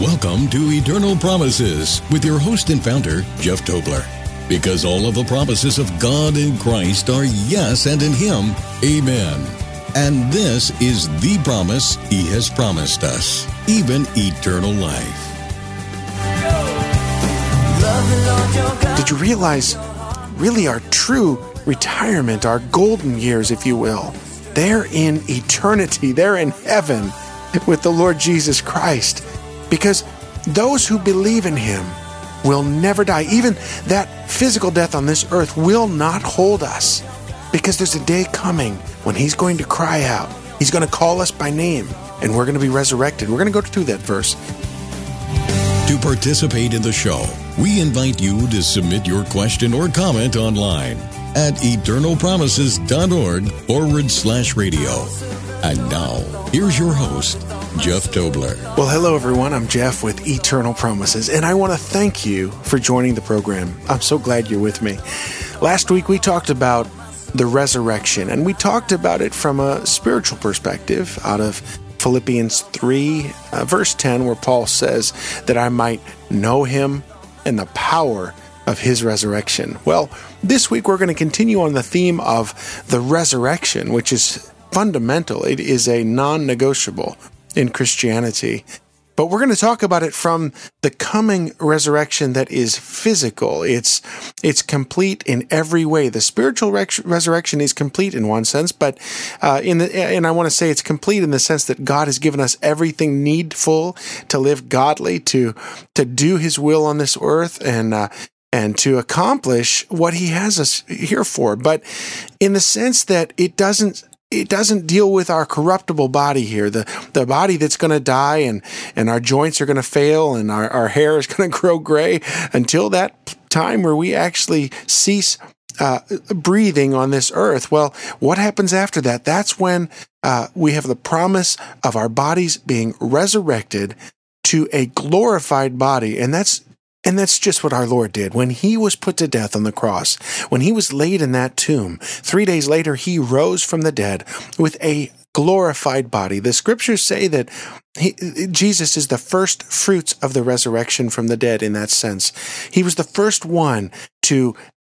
Welcome to Eternal Promises with your host and founder, Jeff Tobler. Because all of the promises of God in Christ are yes, and in Him, amen. And this is the promise He has promised us, even eternal life. Did you realize, really, our true retirement, our golden years, if you will, they're in eternity, they're in heaven with the Lord Jesus Christ. Because those who believe in Him will never die. Even that physical death on this earth will not hold us. Because there's a day coming when He's going to cry out. He's going to call us by name, and we're going to be resurrected. We're going to go through that verse. To participate in the show, we invite you to submit your question or comment online at eternalpromises.org forward slash radio. And now, here's your host, Jeff Tobler. Well, hello, everyone. I'm Jeff with Eternal Promises, and I want to thank you for joining the program. I'm so glad you're with me. Last week, we talked about the resurrection, and we talked about it from a spiritual perspective out of Philippians 3, uh, verse 10, where Paul says that I might know him and the power of his resurrection. Well, this week we're going to continue on the theme of the resurrection, which is fundamental. It is a non negotiable in Christianity. But we're going to talk about it from the coming resurrection that is physical. It's it's complete in every way. The spiritual resurrection is complete in one sense, but uh, in the and I want to say it's complete in the sense that God has given us everything needful to live godly, to to do His will on this earth, and uh, and to accomplish what He has us here for. But in the sense that it doesn't it doesn't deal with our corruptible body here, the, the body that's going to die and, and our joints are going to fail and our, our hair is going to grow gray until that time where we actually cease uh, breathing on this earth. Well, what happens after that? That's when uh, we have the promise of our bodies being resurrected to a glorified body. And that's and that's just what our Lord did. When he was put to death on the cross, when he was laid in that tomb, three days later, he rose from the dead with a glorified body. The scriptures say that he, Jesus is the first fruits of the resurrection from the dead in that sense. He was the first one to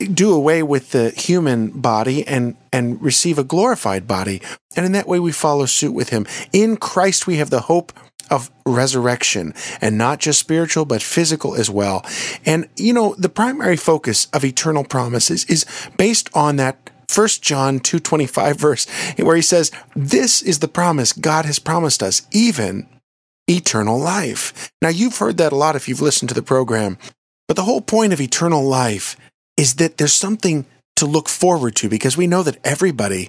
do away with the human body and and receive a glorified body and in that way we follow suit with him in Christ we have the hope of resurrection and not just spiritual, but physical as well. And, you know, the primary focus of eternal promises is based on that 1 John 2.25 verse where he says, this is the promise God has promised us, even eternal life. Now, you've heard that a lot if you've listened to the program, but the whole point of eternal life is that there's something to look forward to because we know that everybody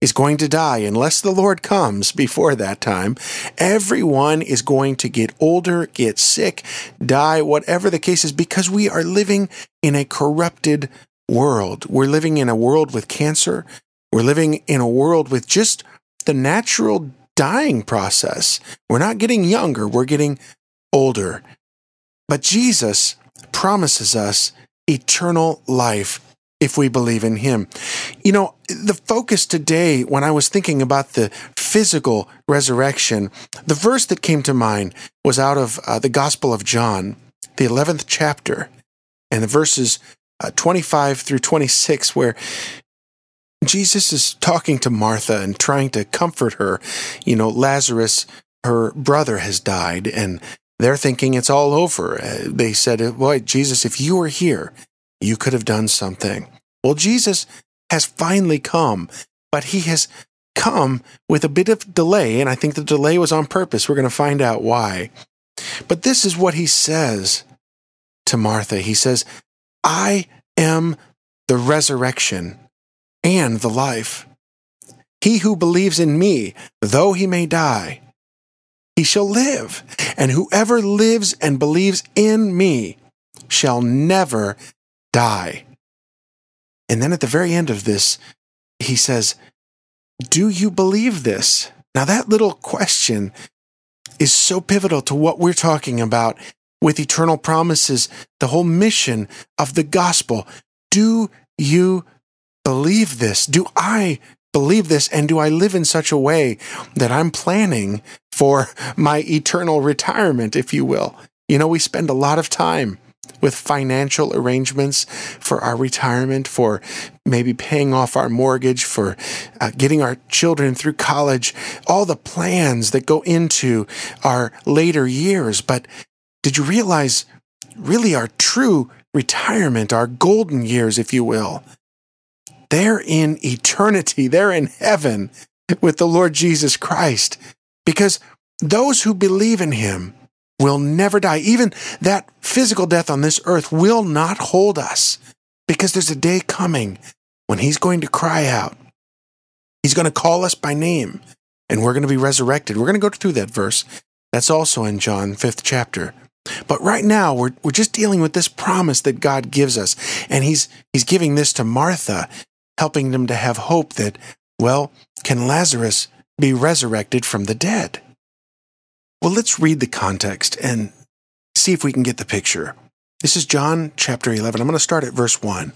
is going to die unless the Lord comes before that time. Everyone is going to get older, get sick, die, whatever the case is, because we are living in a corrupted world. We're living in a world with cancer. We're living in a world with just the natural dying process. We're not getting younger, we're getting older. But Jesus promises us eternal life if we believe in Him. You know, the focus today, when I was thinking about the physical resurrection, the verse that came to mind was out of uh, the Gospel of John, the 11th chapter, and the verses uh, 25 through 26, where Jesus is talking to Martha and trying to comfort her. You know, Lazarus, her brother, has died, and they're thinking it's all over. Uh, they said, Boy, Jesus, if you were here, you could have done something. Well, Jesus has finally come, but he has come with a bit of delay, and I think the delay was on purpose. We're going to find out why. But this is what he says to Martha. He says, I am the resurrection and the life. He who believes in me, though he may die, he shall live. And whoever lives and believes in me shall never die. And then at the very end of this, he says, Do you believe this? Now, that little question is so pivotal to what we're talking about with eternal promises, the whole mission of the gospel. Do you believe this? Do I believe this? And do I live in such a way that I'm planning for my eternal retirement, if you will? You know, we spend a lot of time with financial arrangements for our retirement, for maybe paying off our mortgage, for uh, getting our children through college, all the plans that go into our later years. But did you realize really our true retirement, our golden years, if you will, they're in eternity, they're in heaven with the Lord Jesus Christ. Because those who believe in him, will never die. Even that physical death on this earth will not hold us because there's a day coming when he's going to cry out. He's going to call us by name and we're going to be resurrected. We're going to go through that verse. That's also in John 5th chapter. But right now we're, we're just dealing with this promise that God gives us. And he's, he's giving this to Martha, helping them to have hope that, well, can Lazarus be resurrected from the dead? Well, let's read the context and see if we can get the picture. This is John chapter 11. I'm going to start at verse 1.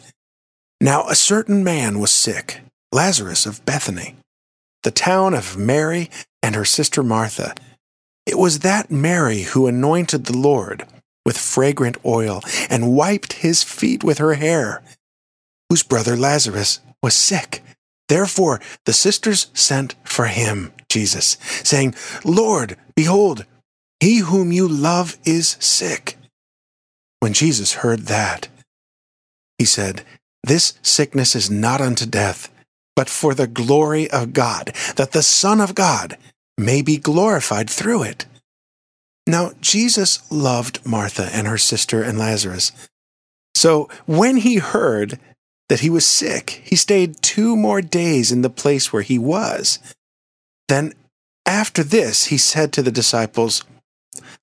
Now, a certain man was sick, Lazarus of Bethany, the town of Mary and her sister Martha. It was that Mary who anointed the Lord with fragrant oil and wiped his feet with her hair, whose brother Lazarus was sick. Therefore, the sisters sent for him, Jesus, saying, Lord, behold, he whom you love is sick. When Jesus heard that, he said, This sickness is not unto death, but for the glory of God, that the Son of God may be glorified through it. Now, Jesus loved Martha and her sister and Lazarus. So when he heard that he was sick. He stayed two more days in the place where he was. Then, after this, he said to the disciples,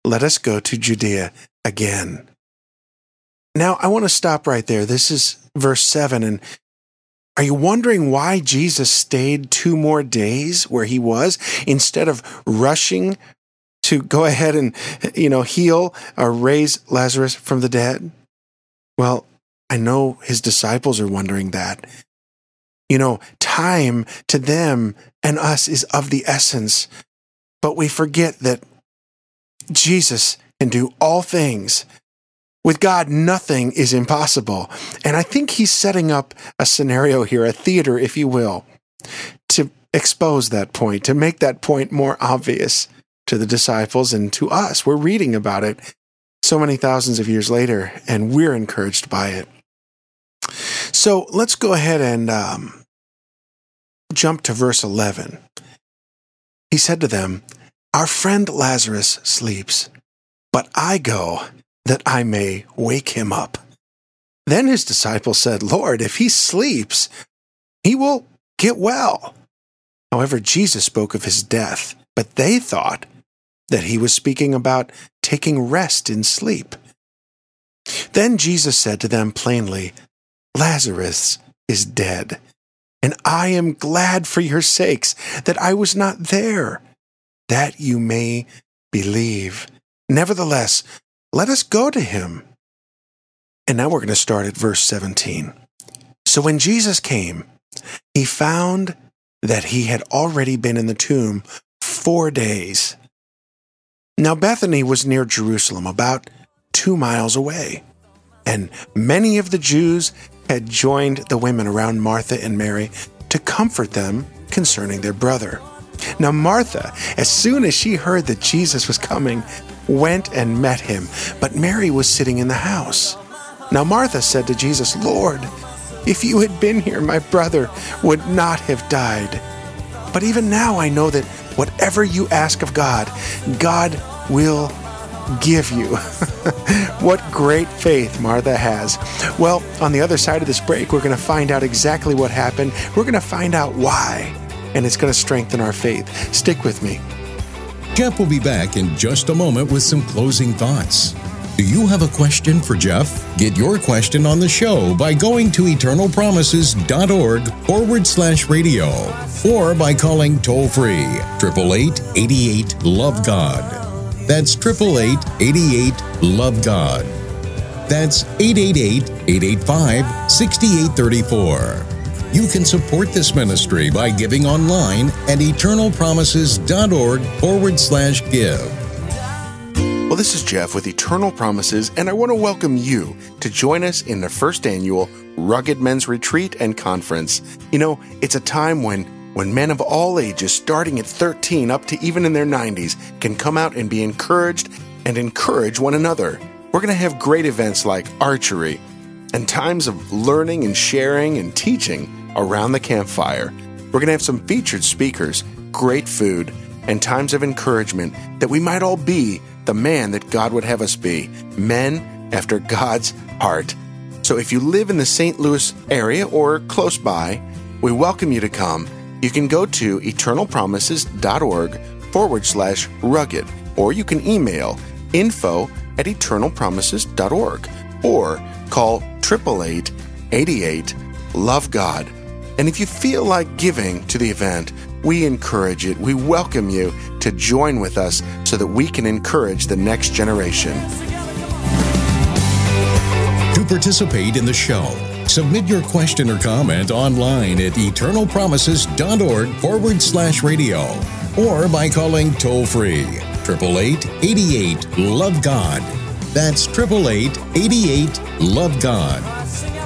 Let us go to Judea again. Now, I want to stop right there. This is verse 7. And are you wondering why Jesus stayed two more days where he was instead of rushing to go ahead and, you know, heal or raise Lazarus from the dead? Well, I know his disciples are wondering that. You know, time to them and us is of the essence, but we forget that Jesus can do all things. With God, nothing is impossible. And I think he's setting up a scenario here, a theater, if you will, to expose that point, to make that point more obvious to the disciples and to us. We're reading about it so many thousands of years later, and we're encouraged by it. So let's go ahead and um, jump to verse 11. He said to them, Our friend Lazarus sleeps, but I go that I may wake him up. Then his disciples said, Lord, if he sleeps, he will get well. However, Jesus spoke of his death, but they thought that he was speaking about taking rest in sleep. Then Jesus said to them plainly, Lazarus is dead, and I am glad for your sakes that I was not there, that you may believe. Nevertheless, let us go to him. And now we're going to start at verse 17. So when Jesus came, he found that he had already been in the tomb four days. Now Bethany was near Jerusalem, about two miles away, and many of the Jews had joined the women around Martha and Mary to comfort them concerning their brother. Now, Martha, as soon as she heard that Jesus was coming, went and met him, but Mary was sitting in the house. Now, Martha said to Jesus, Lord, if you had been here, my brother would not have died. But even now I know that whatever you ask of God, God will give you. what great faith Martha has. Well, on the other side of this break, we're going to find out exactly what happened. We're going to find out why, and it's going to strengthen our faith. Stick with me. Jeff will be back in just a moment with some closing thoughts. Do you have a question for Jeff? Get your question on the show by going to eternalpromises.org forward slash radio or by calling toll free 888 88 Love God. That's 888 88 Love God. That's 888 885 6834. You can support this ministry by giving online at eternalpromises.org forward slash give. Well, this is Jeff with Eternal Promises, and I want to welcome you to join us in the first annual Rugged Men's Retreat and Conference. You know, it's a time when when men of all ages, starting at 13 up to even in their 90s, can come out and be encouraged and encourage one another. We're going to have great events like archery and times of learning and sharing and teaching around the campfire. We're going to have some featured speakers, great food, and times of encouragement that we might all be the man that God would have us be men after God's heart. So if you live in the St. Louis area or close by, we welcome you to come. You can go to eternalpromises.org forward slash rugged, or you can email info at eternalpromises.org or call 888 88 Love God. And if you feel like giving to the event, we encourage it. We welcome you to join with us so that we can encourage the next generation. To participate in the show, submit your question or comment online at eternalpromises.org forward slash radio or by calling toll free 888 88 Love God. That's 888 88 Love God.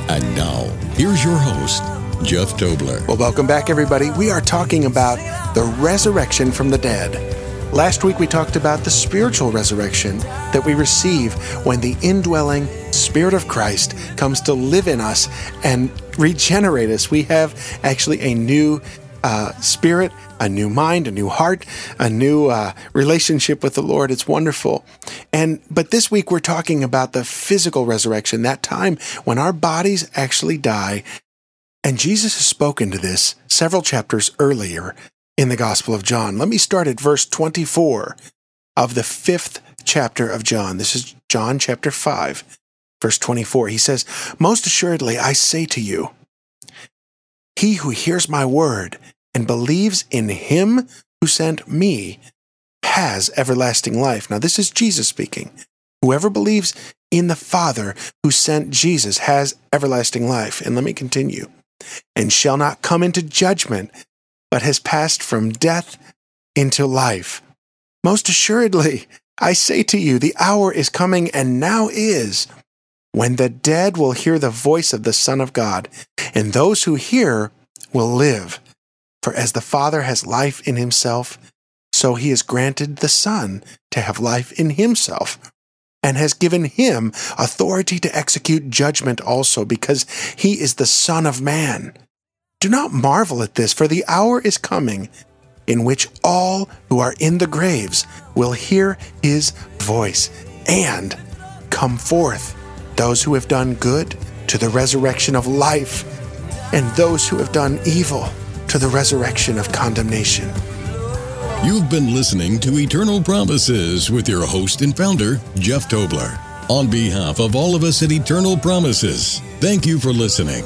And now, here's your host, Jeff Tobler. Well, welcome back, everybody. We are talking about the resurrection from the dead. Last week, we talked about the spiritual resurrection that we receive when the indwelling Spirit of Christ comes to live in us and regenerate us. We have actually a new uh, spirit, a new mind, a new heart, a new uh, relationship with the Lord. It's wonderful. And but this week we're talking about the physical resurrection, that time when our bodies actually die. And Jesus has spoken to this several chapters earlier in the Gospel of John. Let me start at verse 24 of the fifth chapter of John. This is John chapter 5, verse 24. He says, Most assuredly, I say to you, he who hears my word and believes in him who sent me has everlasting life. Now, this is Jesus speaking. Whoever believes in the Father who sent Jesus has everlasting life. And let me continue. And shall not come into judgment, but has passed from death into life. Most assuredly, I say to you, the hour is coming and now is when the dead will hear the voice of the Son of God, and those who hear will live. For as the Father has life in himself, so he has granted the Son to have life in himself, and has given him authority to execute judgment also, because he is the Son of Man. Do not marvel at this, for the hour is coming in which all who are in the graves will hear his voice and come forth, those who have done good to the resurrection of life, and those who have done evil to the resurrection of condemnation. You've been listening to Eternal Promises with your host and founder, Jeff Tobler. On behalf of all of us at Eternal Promises, thank you for listening.